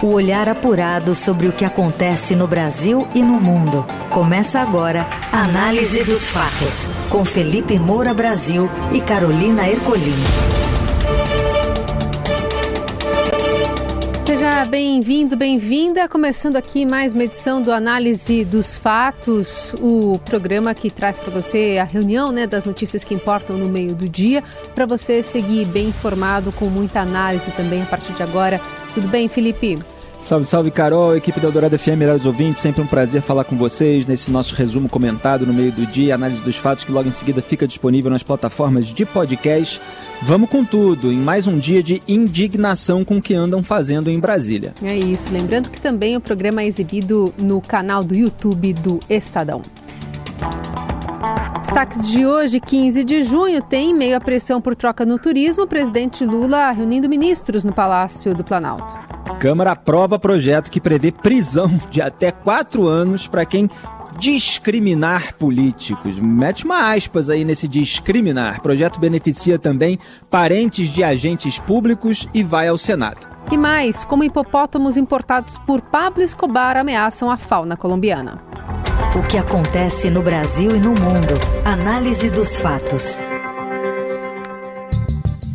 O olhar apurado sobre o que acontece no Brasil e no mundo. Começa agora a Análise dos Fatos, com Felipe Moura Brasil e Carolina Ercolim. Bem-vindo, bem-vinda. Começando aqui mais uma edição do Análise dos Fatos, o programa que traz para você a reunião né, das notícias que importam no meio do dia, para você seguir bem informado, com muita análise também a partir de agora. Tudo bem, Felipe? Salve, salve, Carol, equipe da Eldorado FM, melhores ouvintes, sempre um prazer falar com vocês nesse nosso resumo comentado no meio do dia, análise dos fatos que logo em seguida fica disponível nas plataformas de podcast. Vamos com tudo, em mais um dia de indignação com o que andam fazendo em Brasília. É isso, lembrando que também o programa é exibido no canal do YouTube do Estadão. Destaques de hoje, 15 de junho, tem meio à pressão por troca no turismo, o presidente Lula reunindo ministros no Palácio do Planalto. Câmara aprova projeto que prevê prisão de até quatro anos para quem discriminar políticos. Mete uma aspas aí nesse discriminar. O projeto beneficia também parentes de agentes públicos e vai ao Senado. E mais, como hipopótamos importados por Pablo Escobar ameaçam a fauna colombiana. O que acontece no Brasil e no mundo. Análise dos fatos.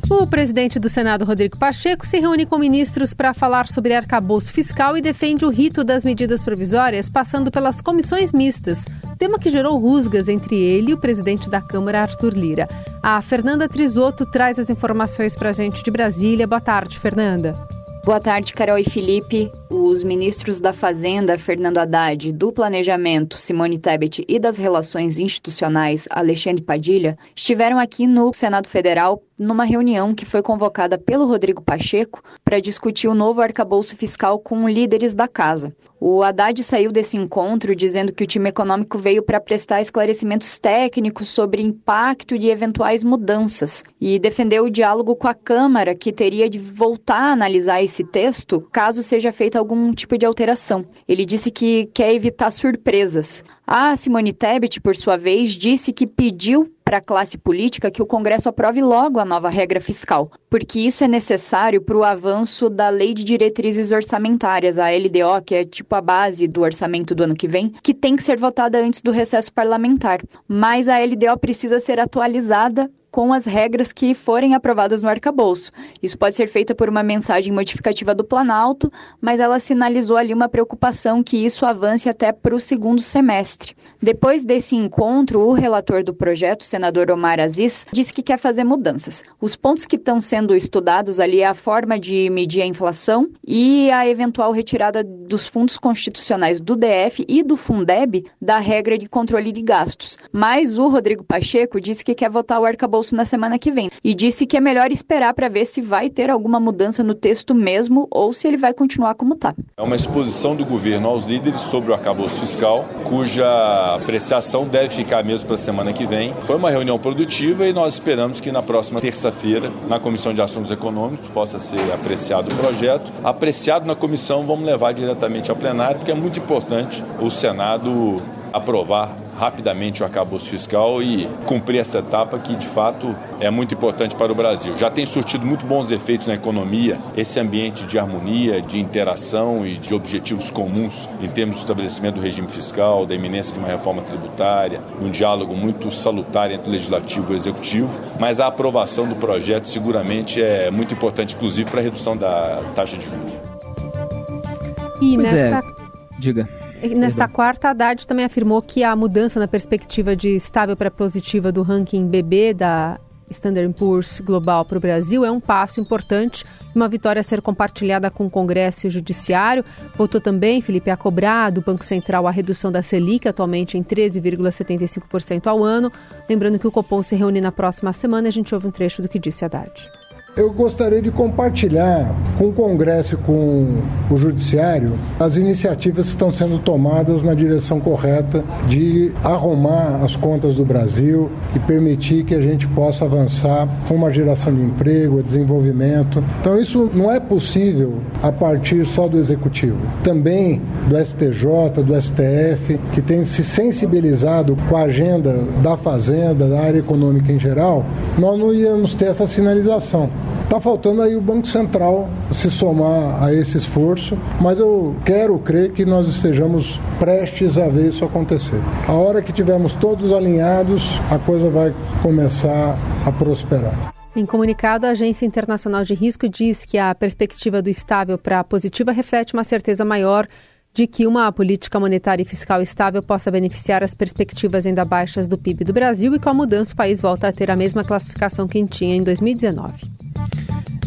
O presidente do Senado, Rodrigo Pacheco, se reúne com ministros para falar sobre arcabouço fiscal e defende o rito das medidas provisórias, passando pelas comissões mistas, tema que gerou rusgas entre ele e o presidente da Câmara, Arthur Lira. A Fernanda Trisotto traz as informações para a gente de Brasília. Boa tarde, Fernanda. Boa tarde, Carol e Felipe. Os ministros da Fazenda, Fernando Haddad, do Planejamento, Simone Tebet e das Relações Institucionais, Alexandre Padilha, estiveram aqui no Senado Federal numa reunião que foi convocada pelo Rodrigo Pacheco para discutir o novo arcabouço fiscal com líderes da casa. O Haddad saiu desse encontro dizendo que o time econômico veio para prestar esclarecimentos técnicos sobre impacto de eventuais mudanças e defendeu o diálogo com a Câmara, que teria de voltar a analisar esse texto caso seja feita algum tipo de alteração. Ele disse que quer evitar surpresas. A Simone Tebet, por sua vez, disse que pediu para a classe política que o Congresso aprove logo a nova regra fiscal, porque isso é necessário para o avanço da Lei de Diretrizes Orçamentárias, a LDO, que é tipo a base do orçamento do ano que vem, que tem que ser votada antes do recesso parlamentar. Mas a LDO precisa ser atualizada com as regras que forem aprovadas no arcabouço. Isso pode ser feito por uma mensagem modificativa do Planalto, mas ela sinalizou ali uma preocupação que isso avance até para o segundo semestre. Depois desse encontro, o relator do projeto, senador Omar Aziz, disse que quer fazer mudanças. Os pontos que estão sendo estudados ali é a forma de medir a inflação e a eventual retirada dos fundos constitucionais do DF e do Fundeb da regra de controle de gastos. Mas o Rodrigo Pacheco disse que quer votar o arcabouço na semana que vem e disse que é melhor esperar para ver se vai ter alguma mudança no texto mesmo ou se ele vai continuar como está. É uma exposição do governo aos líderes sobre o arcabouço fiscal, cuja apreciação deve ficar mesmo para a semana que vem. Foi uma reunião produtiva e nós esperamos que na próxima terça-feira, na Comissão de Assuntos Econômicos, possa ser apreciado o projeto. Apreciado na comissão, vamos levar diretamente ao plenário, porque é muito importante o Senado aprovar rapidamente o arcabouço fiscal e cumprir essa etapa que, de fato, é muito importante para o Brasil. Já tem surtido muito bons efeitos na economia, esse ambiente de harmonia, de interação e de objetivos comuns em termos de estabelecimento do regime fiscal, da iminência de uma reforma tributária, um diálogo muito salutar entre o legislativo e o executivo, mas a aprovação do projeto seguramente é muito importante, inclusive para a redução da taxa de juros. E pois nesta... É. Diga. Nesta quarta, a Haddad também afirmou que a mudança na perspectiva de estável para positiva do ranking BB da Standard Poor's Global para o Brasil é um passo importante, uma vitória a ser compartilhada com o Congresso e o Judiciário. Voltou também, Felipe, a cobrar do Banco Central a redução da Selic, atualmente em 13,75% ao ano. Lembrando que o Copom se reúne na próxima semana. A gente ouve um trecho do que disse Haddad. Eu gostaria de compartilhar com o Congresso e com o Judiciário as iniciativas que estão sendo tomadas na direção correta de arrumar as contas do Brasil e permitir que a gente possa avançar com uma geração de emprego, desenvolvimento. Então, isso não é possível a partir só do Executivo. Também do STJ, do STF, que tem se sensibilizado com a agenda da Fazenda, da área econômica em geral, nós não íamos ter essa sinalização. Está faltando aí o Banco Central se somar a esse esforço, mas eu quero crer que nós estejamos prestes a ver isso acontecer. A hora que tivermos todos alinhados, a coisa vai começar a prosperar. Em comunicado, a Agência Internacional de Risco diz que a perspectiva do estável para positiva reflete uma certeza maior de que uma política monetária e fiscal estável possa beneficiar as perspectivas ainda baixas do PIB do Brasil e com a mudança o país volta a ter a mesma classificação que tinha em 2019.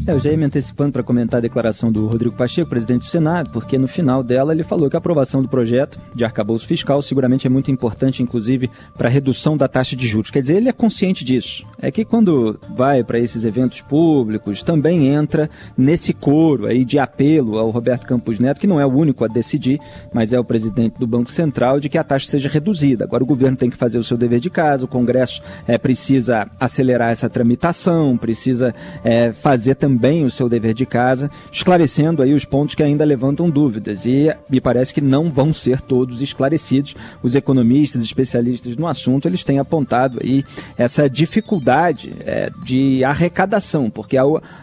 Eu já ia me antecipando para comentar a declaração do Rodrigo Pacheco, presidente do Senado, porque no final dela ele falou que a aprovação do projeto de arcabouço fiscal seguramente é muito importante, inclusive, para a redução da taxa de juros. Quer dizer, ele é consciente disso. É que quando vai para esses eventos públicos, também entra nesse coro aí de apelo ao Roberto Campos Neto, que não é o único a decidir, mas é o presidente do Banco Central, de que a taxa seja reduzida. Agora o governo tem que fazer o seu dever de casa, o Congresso é, precisa acelerar essa tramitação, precisa é, fazer também também o seu dever de casa, esclarecendo aí os pontos que ainda levantam dúvidas. E me parece que não vão ser todos esclarecidos. Os economistas, especialistas no assunto, eles têm apontado aí essa dificuldade é, de arrecadação, porque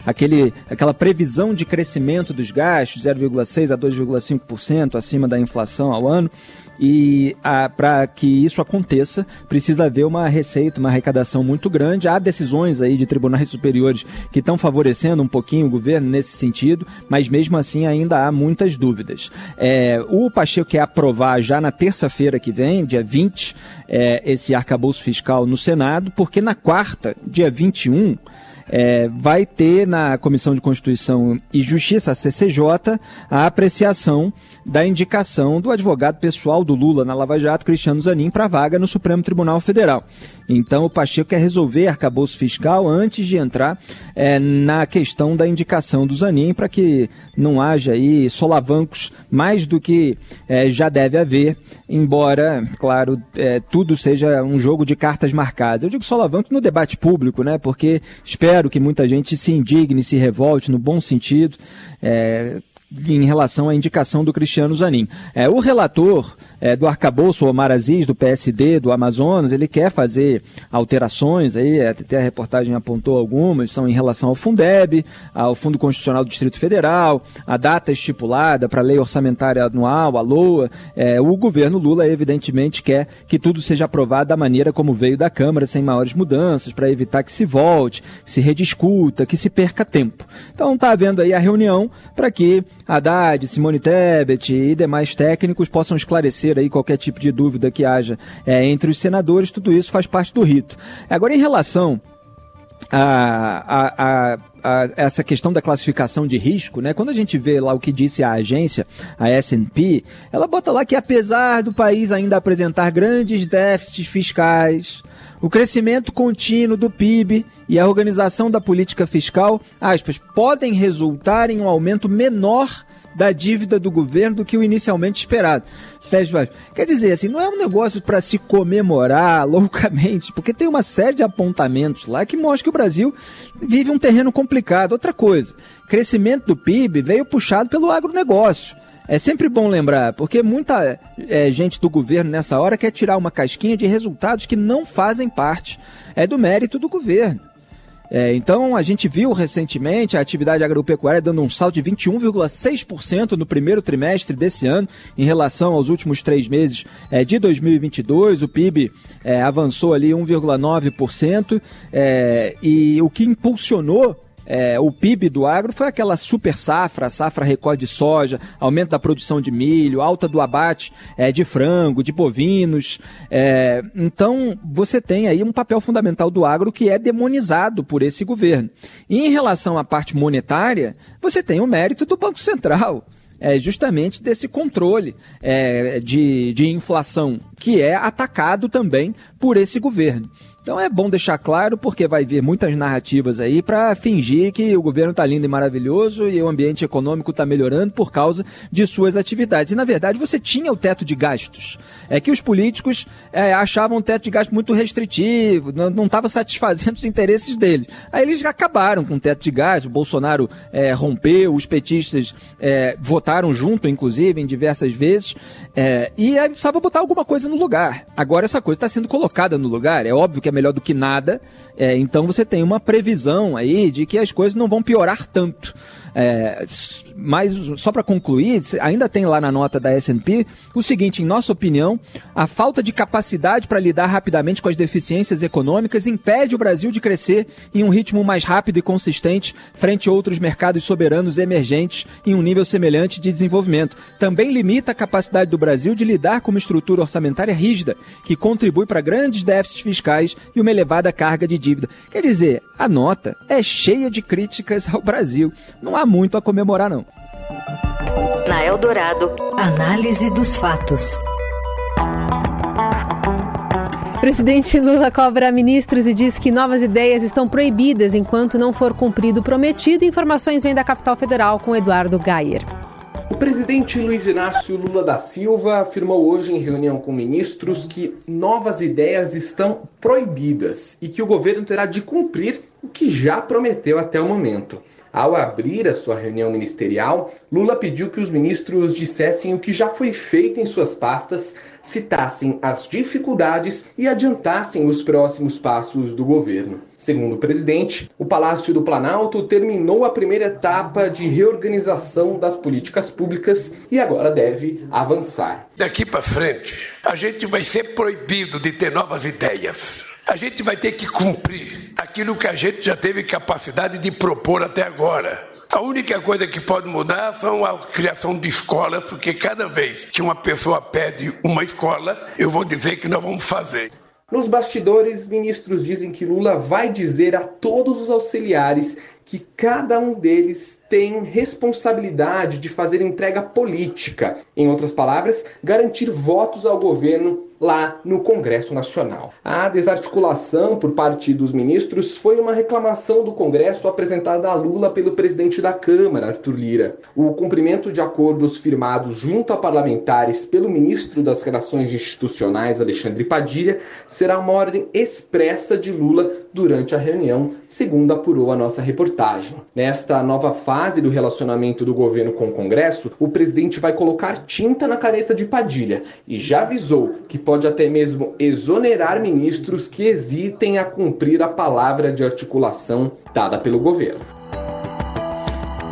aquele, aquela previsão de crescimento dos gastos, 0,6% a 2,5% acima da inflação ao ano, e para que isso aconteça, precisa haver uma receita, uma arrecadação muito grande. Há decisões aí de tribunais superiores que estão favorecendo um pouquinho o governo nesse sentido, mas mesmo assim ainda há muitas dúvidas. É, o Pacheco quer aprovar já na terça-feira que vem, dia 20, é, esse arcabouço fiscal no Senado, porque na quarta, dia 21, é, vai ter na Comissão de Constituição e Justiça, a CCJ, a apreciação da indicação do advogado pessoal do Lula na Lava Jato, Cristiano Zanin, para vaga no Supremo Tribunal Federal. Então o Pacheco quer resolver arcabouço fiscal antes de entrar é, na questão da indicação do Zanin, para que não haja aí solavancos mais do que é, já deve haver, embora, claro, é, tudo seja um jogo de cartas marcadas. Eu digo solavancos no debate público, né? Porque espero que muita gente se indigne, se revolte no bom sentido. É, em relação à indicação do Cristiano Zanin. É, o relator é, do arcabouço, Omar Aziz, do PSD, do Amazonas, ele quer fazer alterações, aí até a reportagem apontou algumas, são em relação ao Fundeb, ao Fundo Constitucional do Distrito Federal, a data estipulada para a lei orçamentária anual, a LOA. É, o governo Lula, evidentemente, quer que tudo seja aprovado da maneira como veio da Câmara, sem maiores mudanças, para evitar que se volte, que se rediscuta, que se perca tempo. Então está havendo aí a reunião para que Haddad, Simone Tebet e demais técnicos possam esclarecer aí qualquer tipo de dúvida que haja é, entre os senadores, tudo isso faz parte do rito. Agora, em relação a, a, a, essa questão da classificação de risco, né? Quando a gente vê lá o que disse a agência, a S&P, ela bota lá que apesar do país ainda apresentar grandes déficits fiscais, o crescimento contínuo do PIB e a organização da política fiscal, aspas, podem resultar em um aumento menor da dívida do governo do que o inicialmente esperado. Fecha, Quer dizer, assim, não é um negócio para se comemorar loucamente, porque tem uma série de apontamentos lá que mostram que o Brasil vive um terreno complicado. Outra coisa, crescimento do PIB veio puxado pelo agronegócio. É sempre bom lembrar, porque muita é, gente do governo nessa hora quer tirar uma casquinha de resultados que não fazem parte é, do mérito do governo. É, então, a gente viu recentemente a atividade agropecuária dando um salto de 21,6% no primeiro trimestre desse ano, em relação aos últimos três meses é, de 2022. O PIB é, avançou ali 1,9%, é, e o que impulsionou é, o PIB do agro foi aquela super safra, safra recorde de soja, aumento da produção de milho, alta do abate é, de frango, de bovinos. É, então, você tem aí um papel fundamental do agro que é demonizado por esse governo. E em relação à parte monetária, você tem o mérito do Banco Central. É justamente desse controle é, de, de inflação, que é atacado também por esse governo. Então é bom deixar claro, porque vai vir muitas narrativas aí para fingir que o governo está lindo e maravilhoso e o ambiente econômico está melhorando por causa de suas atividades. E na verdade você tinha o teto de gastos. É que os políticos é, achavam o teto de gastos muito restritivo, não estava satisfazendo os interesses deles. Aí eles acabaram com o teto de gastos, o Bolsonaro é, rompeu, os petistas é, votaram junto, inclusive, em diversas vezes, é, e aí precisava botar alguma coisa no lugar. Agora essa coisa está sendo colocada no lugar. É óbvio que é melhor do que nada. É, então você tem uma previsão aí de que as coisas não vão piorar tanto. É, mas só para concluir, ainda tem lá na nota da S&P o seguinte, em nossa opinião, a falta de capacidade para lidar rapidamente com as deficiências econômicas impede o Brasil de crescer em um ritmo mais rápido e consistente frente a outros mercados soberanos emergentes em um nível semelhante de desenvolvimento. Também limita a capacidade do Brasil de lidar com uma estrutura orçamentária rígida, que contribui para grandes déficits fiscais e uma elevada carga de dívida. Quer dizer, a nota é cheia de críticas ao Brasil. Não há muito a comemorar, não. Na Eldorado, análise dos fatos. Presidente Lula cobra ministros e diz que novas ideias estão proibidas enquanto não for cumprido o prometido. Informações vêm da capital federal com Eduardo Gayer. O presidente Luiz Inácio Lula da Silva afirmou hoje em reunião com ministros que novas ideias estão proibidas e que o governo terá de cumprir o que já prometeu até o momento. Ao abrir a sua reunião ministerial, Lula pediu que os ministros dissessem o que já foi feito em suas pastas, citassem as dificuldades e adiantassem os próximos passos do governo. Segundo o presidente, o Palácio do Planalto terminou a primeira etapa de reorganização das políticas públicas e agora deve avançar. Daqui para frente, a gente vai ser proibido de ter novas ideias a gente vai ter que cumprir aquilo que a gente já teve capacidade de propor até agora. A única coisa que pode mudar são a criação de escolas, porque cada vez que uma pessoa pede uma escola, eu vou dizer que nós vamos fazer. Nos bastidores, ministros dizem que Lula vai dizer a todos os auxiliares que cada um deles tem responsabilidade de fazer entrega política. Em outras palavras, garantir votos ao governo lá no Congresso Nacional. A desarticulação por parte dos ministros foi uma reclamação do Congresso apresentada a Lula pelo presidente da Câmara, Arthur Lira. O cumprimento de acordos firmados junto a parlamentares pelo ministro das Relações Institucionais, Alexandre Padilha, será uma ordem expressa de Lula durante a reunião, segundo apurou a nossa reportagem. Nesta nova fase do relacionamento do governo com o Congresso, o presidente vai colocar tinta na caneta de Padilha e já avisou que pode até mesmo exonerar ministros que hesitem a cumprir a palavra de articulação dada pelo governo.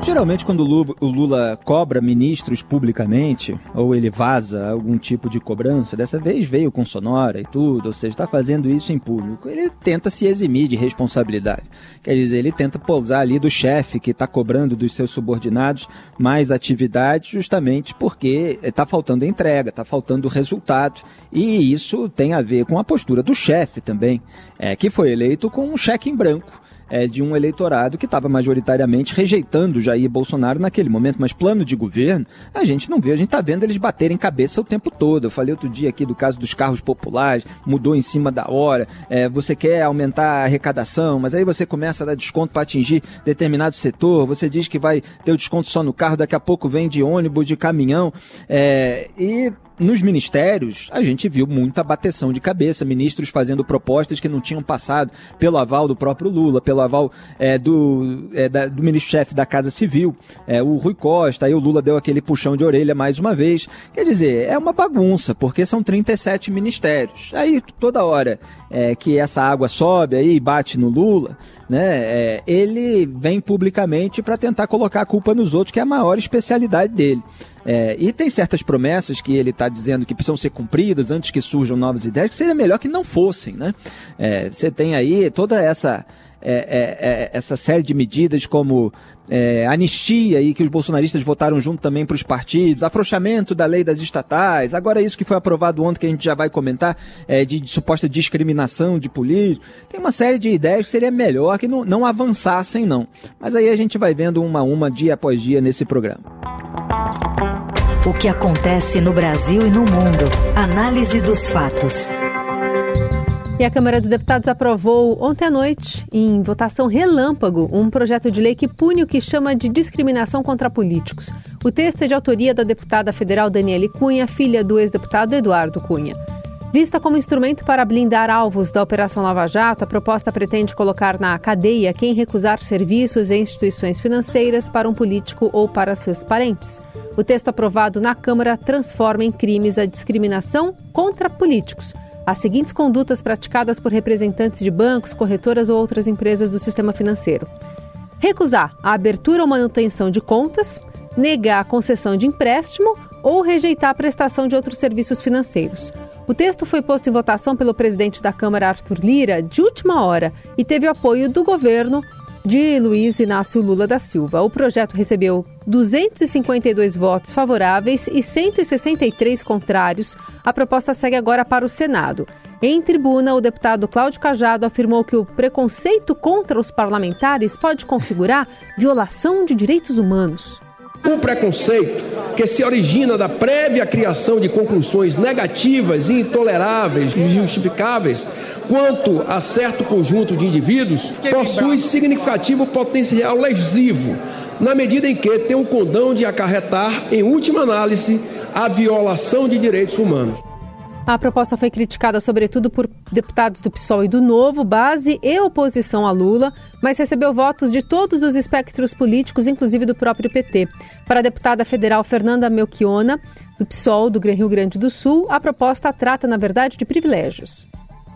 Geralmente, quando o Lula cobra ministros publicamente, ou ele vaza algum tipo de cobrança, dessa vez veio com sonora e tudo, ou seja, está fazendo isso em público, ele tenta se eximir de responsabilidade. Quer dizer, ele tenta pousar ali do chefe que está cobrando dos seus subordinados mais atividades, justamente porque está faltando entrega, está faltando resultado. E isso tem a ver com a postura do chefe também, é, que foi eleito com um cheque em branco é, de um eleitorado que estava majoritariamente rejeitando Jair Bolsonaro naquele momento, mas plano de governo a gente não vê, a gente está vendo eles baterem cabeça o tempo todo. Eu falei outro dia aqui do caso dos carros populares, mudou em cima da hora, é, você quer aumentar a arrecadação, mas aí você começa a dar desconto para atingir determinado setor, você diz que vai ter o desconto só no carro, daqui a pouco vem de ônibus, de caminhão, é, e nos ministérios, a gente viu muita bateção de cabeça, ministros fazendo propostas que não tinham passado pelo aval do próprio Lula, pelo aval é, do, é, do ministro-chefe da Casa Civil, é, o Rui Costa, aí o Lula deu aquele puxão de orelha mais uma vez. Quer dizer, é uma bagunça, porque são 37 ministérios. Aí toda hora é, que essa água sobe aí e bate no Lula, né, é, ele vem publicamente para tentar colocar a culpa nos outros, que é a maior especialidade dele. É, e tem certas promessas que ele está dizendo que precisam ser cumpridas antes que surjam novas ideias, que seria melhor que não fossem. Né? É, você tem aí toda essa, é, é, é essa série de medidas como é, anistia aí que os bolsonaristas votaram junto também para os partidos, afrouxamento da lei das estatais, agora isso que foi aprovado ontem que a gente já vai comentar é, de, de, suposta discriminação de políticos, tem uma série de ideias que seria melhor que não, não avançassem não, mas aí a gente vai vendo uma a uma dia após dia nesse programa. O que acontece no Brasil e no mundo. Análise dos fatos. E a Câmara dos Deputados aprovou ontem à noite, em votação relâmpago, um projeto de lei que pune o que chama de discriminação contra políticos. O texto é de autoria da deputada federal Daniele Cunha, filha do ex-deputado Eduardo Cunha. Vista como instrumento para blindar alvos da Operação Lava Jato, a proposta pretende colocar na cadeia quem recusar serviços em instituições financeiras para um político ou para seus parentes. O texto aprovado na Câmara transforma em crimes a discriminação contra políticos. As seguintes condutas praticadas por representantes de bancos, corretoras ou outras empresas do sistema financeiro: recusar a abertura ou manutenção de contas, negar a concessão de empréstimo ou rejeitar a prestação de outros serviços financeiros. O texto foi posto em votação pelo presidente da Câmara, Arthur Lira, de última hora e teve apoio do governo de Luiz Inácio Lula da Silva. O projeto recebeu 252 votos favoráveis e 163 contrários. A proposta segue agora para o Senado. Em tribuna, o deputado Cláudio Cajado afirmou que o preconceito contra os parlamentares pode configurar violação de direitos humanos. O preconceito que se origina da prévia criação de conclusões negativas, intoleráveis e injustificáveis quanto a certo conjunto de indivíduos possui significativo potencial lesivo, na medida em que tem o condão de acarretar, em última análise, a violação de direitos humanos. A proposta foi criticada sobretudo por deputados do PSOL e do Novo, base e oposição a Lula, mas recebeu votos de todos os espectros políticos, inclusive do próprio PT. Para a deputada federal Fernanda Melchiona, do PSOL do Rio Grande do Sul, a proposta trata, na verdade, de privilégios.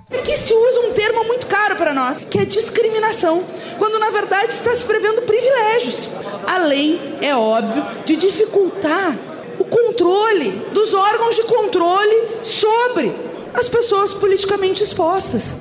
Aqui se usa um termo muito caro para nós, que é discriminação, quando na verdade está se prevendo privilégios. Além, é óbvio, de dificultar o controle dos órgãos de controle sobre as pessoas politicamente expostas.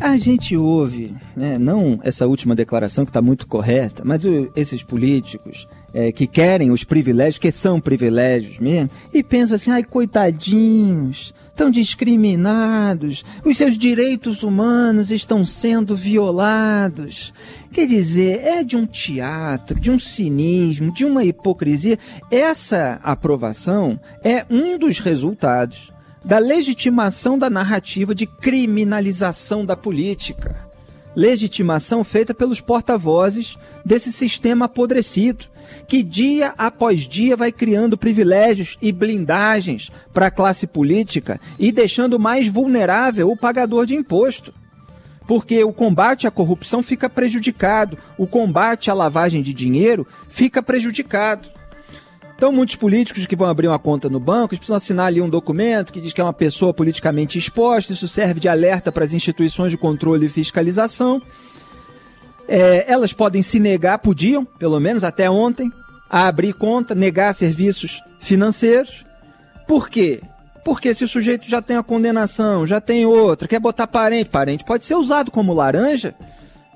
A gente ouve, né, não essa última declaração que está muito correta, mas o, esses políticos é, que querem os privilégios, que são privilégios mesmo, e pensam assim, ai, coitadinhos, estão discriminados, os seus direitos humanos estão sendo violados. Quer dizer, é de um teatro, de um cinismo, de uma hipocrisia. Essa aprovação é um dos resultados da legitimação da narrativa de criminalização da política. Legitimação feita pelos porta-vozes desse sistema apodrecido que dia após dia vai criando privilégios e blindagens para a classe política e deixando mais vulnerável o pagador de imposto. Porque o combate à corrupção fica prejudicado, o combate à lavagem de dinheiro fica prejudicado. Então, muitos políticos que vão abrir uma conta no banco precisam assinar ali um documento que diz que é uma pessoa politicamente exposta, isso serve de alerta para as instituições de controle e fiscalização. É, elas podem se negar, podiam, pelo menos até ontem, a abrir conta, negar serviços financeiros. Por quê? Porque se o sujeito já tem a condenação, já tem outra, quer botar parente, parente pode ser usado como laranja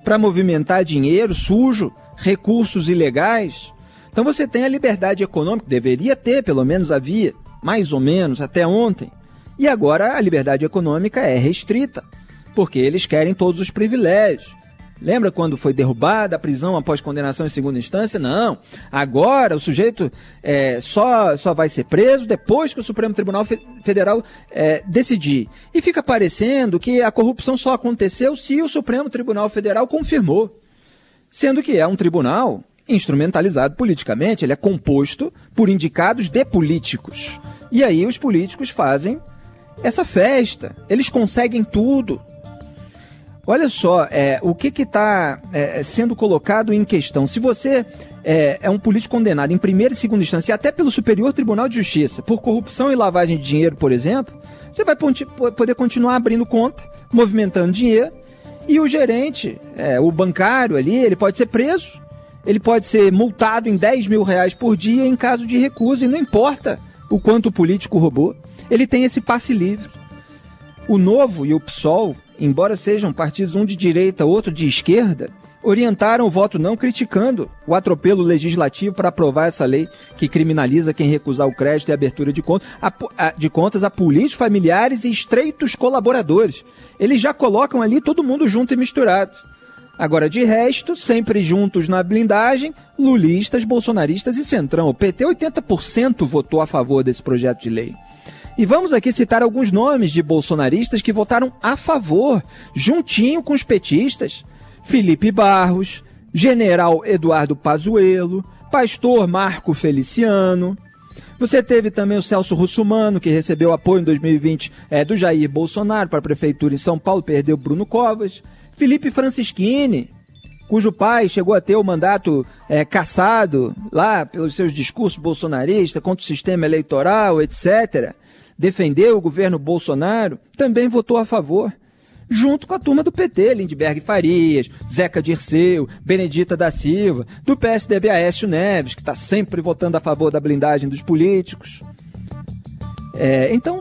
para movimentar dinheiro sujo, recursos ilegais. Então você tem a liberdade econômica, deveria ter, pelo menos havia, mais ou menos até ontem. E agora a liberdade econômica é restrita, porque eles querem todos os privilégios. Lembra quando foi derrubada a prisão após condenação em segunda instância? Não. Agora o sujeito é, só, só vai ser preso depois que o Supremo Tribunal Federal é, decidir. E fica parecendo que a corrupção só aconteceu se o Supremo Tribunal Federal confirmou. Sendo que é um tribunal instrumentalizado politicamente, ele é composto por indicados de políticos. E aí os políticos fazem essa festa. Eles conseguem tudo. Olha só, é, o que está é, sendo colocado em questão. Se você é, é, um político condenado em primeira e segunda instância, até pelo Superior Tribunal de Justiça, por corrupção e lavagem de dinheiro, por exemplo, você vai poder continuar abrindo conta, movimentando dinheiro, e o gerente, é, o bancário ali, ele pode ser preso, ele pode ser multado em 10 mil reais por dia em caso de recusa, e não importa o quanto o político roubou, ele tem esse passe livre. O Novo e o PSOL embora sejam partidos um de direita, outro de esquerda, orientaram o voto não criticando o atropelo legislativo para aprovar essa lei que criminaliza quem recusar o crédito e abertura de, contas a, a, de contas a políticos, familiares e estreitos colaboradores. Eles já colocam ali todo mundo junto e misturado. Agora, de resto, sempre juntos na blindagem, lulistas, bolsonaristas e centrão. O PT, 80% votou a favor desse projeto de lei. E vamos aqui citar alguns nomes de bolsonaristas que votaram a favor, juntinho com os petistas. Felipe Barros, General Eduardo Pazuello, Pastor Marco Feliciano. Você teve também o Celso Russumano, que recebeu apoio em 2020 é, do Jair Bolsonaro para a prefeitura em São Paulo, perdeu Bruno Covas. Felipe Francischini, cujo pai chegou a ter o mandato é, cassado lá pelos seus discursos bolsonaristas contra o sistema eleitoral, etc., defendeu o governo Bolsonaro, também votou a favor. Junto com a turma do PT, Lindbergh Farias, Zeca Dirceu, Benedita da Silva, do PSDB Aécio Neves, que está sempre votando a favor da blindagem dos políticos. É, então,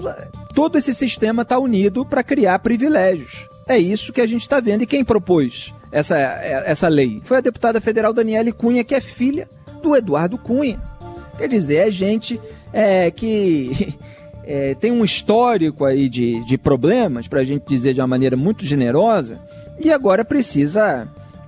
todo esse sistema está unido para criar privilégios. É isso que a gente está vendo. E quem propôs essa, essa lei? Foi a deputada federal Daniele Cunha, que é filha do Eduardo Cunha. Quer dizer, é gente é, que é, tem um histórico aí de, de problemas, para a gente dizer de uma maneira muito generosa, e agora precisa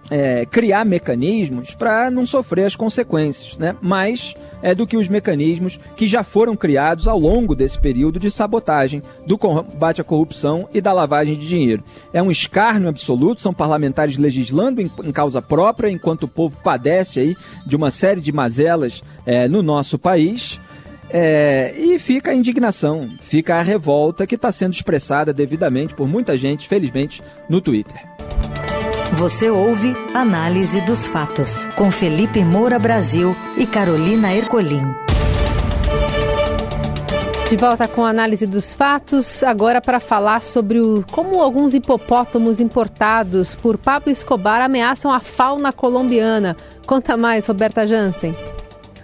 é, criar mecanismos para não sofrer as consequências, né? mais é, do que os mecanismos que já foram criados ao longo desse período de sabotagem do combate à corrupção e da lavagem de dinheiro. É um escárnio absoluto, são parlamentares legislando em, em causa própria, enquanto o povo padece aí de uma série de mazelas é, no nosso país. É, e fica a indignação, fica a revolta que está sendo expressada devidamente por muita gente, felizmente, no Twitter. Você ouve Análise dos Fatos, com Felipe Moura Brasil e Carolina Ercolim. De volta com a análise dos fatos, agora para falar sobre o, como alguns hipopótamos importados por Pablo Escobar ameaçam a fauna colombiana. Conta mais, Roberta Jansen.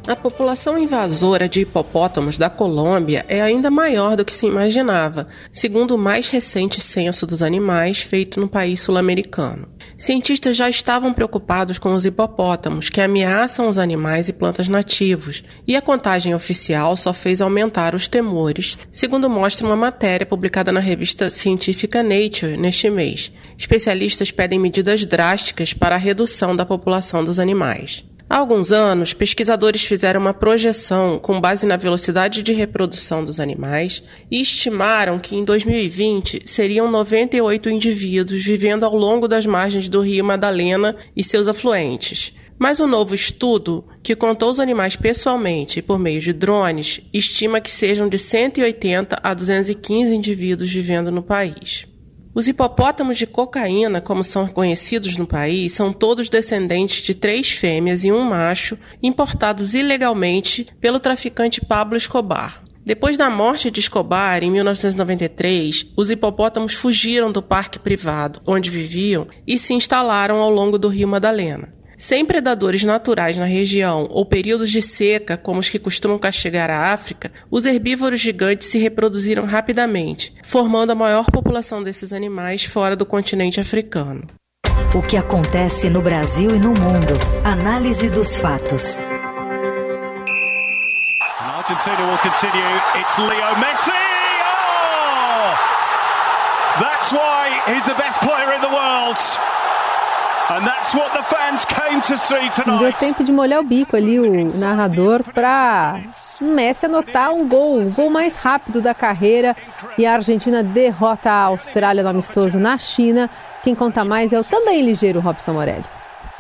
A população invasora de hipopótamos da Colômbia é ainda maior do que se imaginava, segundo o mais recente censo dos animais feito no país sul-americano. Cientistas já estavam preocupados com os hipopótamos, que ameaçam os animais e plantas nativos, e a contagem oficial só fez aumentar os temores, segundo mostra uma matéria publicada na revista científica Nature neste mês. Especialistas pedem medidas drásticas para a redução da população dos animais. Há alguns anos, pesquisadores fizeram uma projeção com base na velocidade de reprodução dos animais e estimaram que em 2020 seriam 98 indivíduos vivendo ao longo das margens do rio Madalena e seus afluentes. Mas um novo estudo, que contou os animais pessoalmente por meio de drones, estima que sejam de 180 a 215 indivíduos vivendo no país. Os hipopótamos de cocaína, como são conhecidos no país, são todos descendentes de três fêmeas e um macho, importados ilegalmente pelo traficante Pablo Escobar. Depois da morte de Escobar, em 1993, os hipopótamos fugiram do parque privado onde viviam e se instalaram ao longo do rio Madalena. Sem predadores naturais na região ou períodos de seca como os que costumam castigar a África, os herbívoros gigantes se reproduziram rapidamente, formando a maior população desses animais fora do continente africano. O que acontece no Brasil e no mundo. Análise dos fatos. Argentina will continue. It's Leo Messi. Oh! That's why he's the best player in the world. Não deu tempo de molhar o bico ali o narrador para Messi anotar um gol, o gol mais rápido da carreira e a Argentina derrota a Austrália no amistoso na China. Quem conta mais é o também ligeiro Robson Morelli.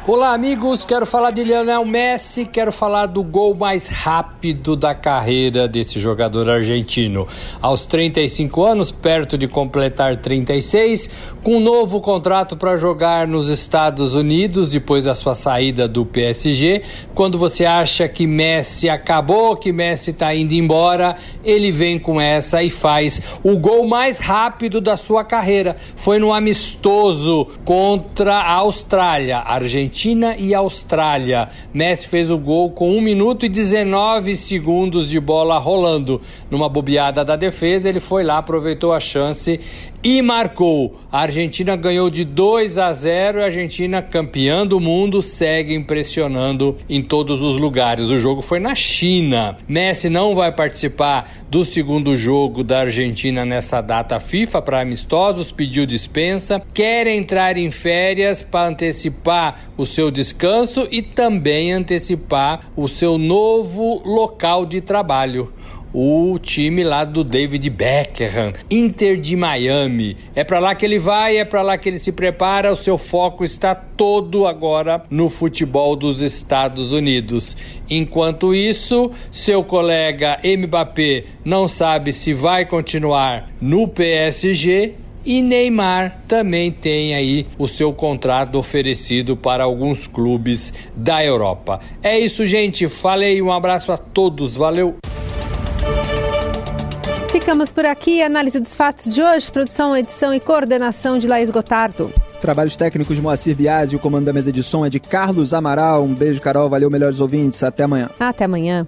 Olá, amigos. Quero falar de Lionel Messi. Quero falar do gol mais rápido da carreira desse jogador argentino. Aos 35 anos, perto de completar 36, com um novo contrato para jogar nos Estados Unidos depois da sua saída do PSG. Quando você acha que Messi acabou, que Messi está indo embora, ele vem com essa e faz o gol mais rápido da sua carreira. Foi no amistoso contra a Austrália. Argentina Argentina e Austrália. Messi fez o gol com 1 minuto e 19 segundos de bola rolando. Numa bobeada da defesa, ele foi lá, aproveitou a chance e marcou. A Argentina ganhou de 2 a 0 e a Argentina, campeã do mundo, segue impressionando em todos os lugares. O jogo foi na China. Messi não vai participar do segundo jogo da Argentina nessa data FIFA para amistosos, pediu dispensa, quer entrar em férias para antecipar o seu descanso e também antecipar o seu novo local de trabalho o time lá do David Beckham, Inter de Miami. É para lá que ele vai, é para lá que ele se prepara. O seu foco está todo agora no futebol dos Estados Unidos. Enquanto isso, seu colega Mbappé não sabe se vai continuar no PSG e Neymar também tem aí o seu contrato oferecido para alguns clubes da Europa. É isso, gente. Falei, um abraço a todos. Valeu. Ficamos por aqui. Análise dos fatos de hoje. Produção, edição e coordenação de Laís Gotardo. Trabalhos técnicos de Moacir Biasi e o comando da mesa de som é de Carlos Amaral. Um beijo, Carol. Valeu, melhores ouvintes. Até amanhã. Até amanhã.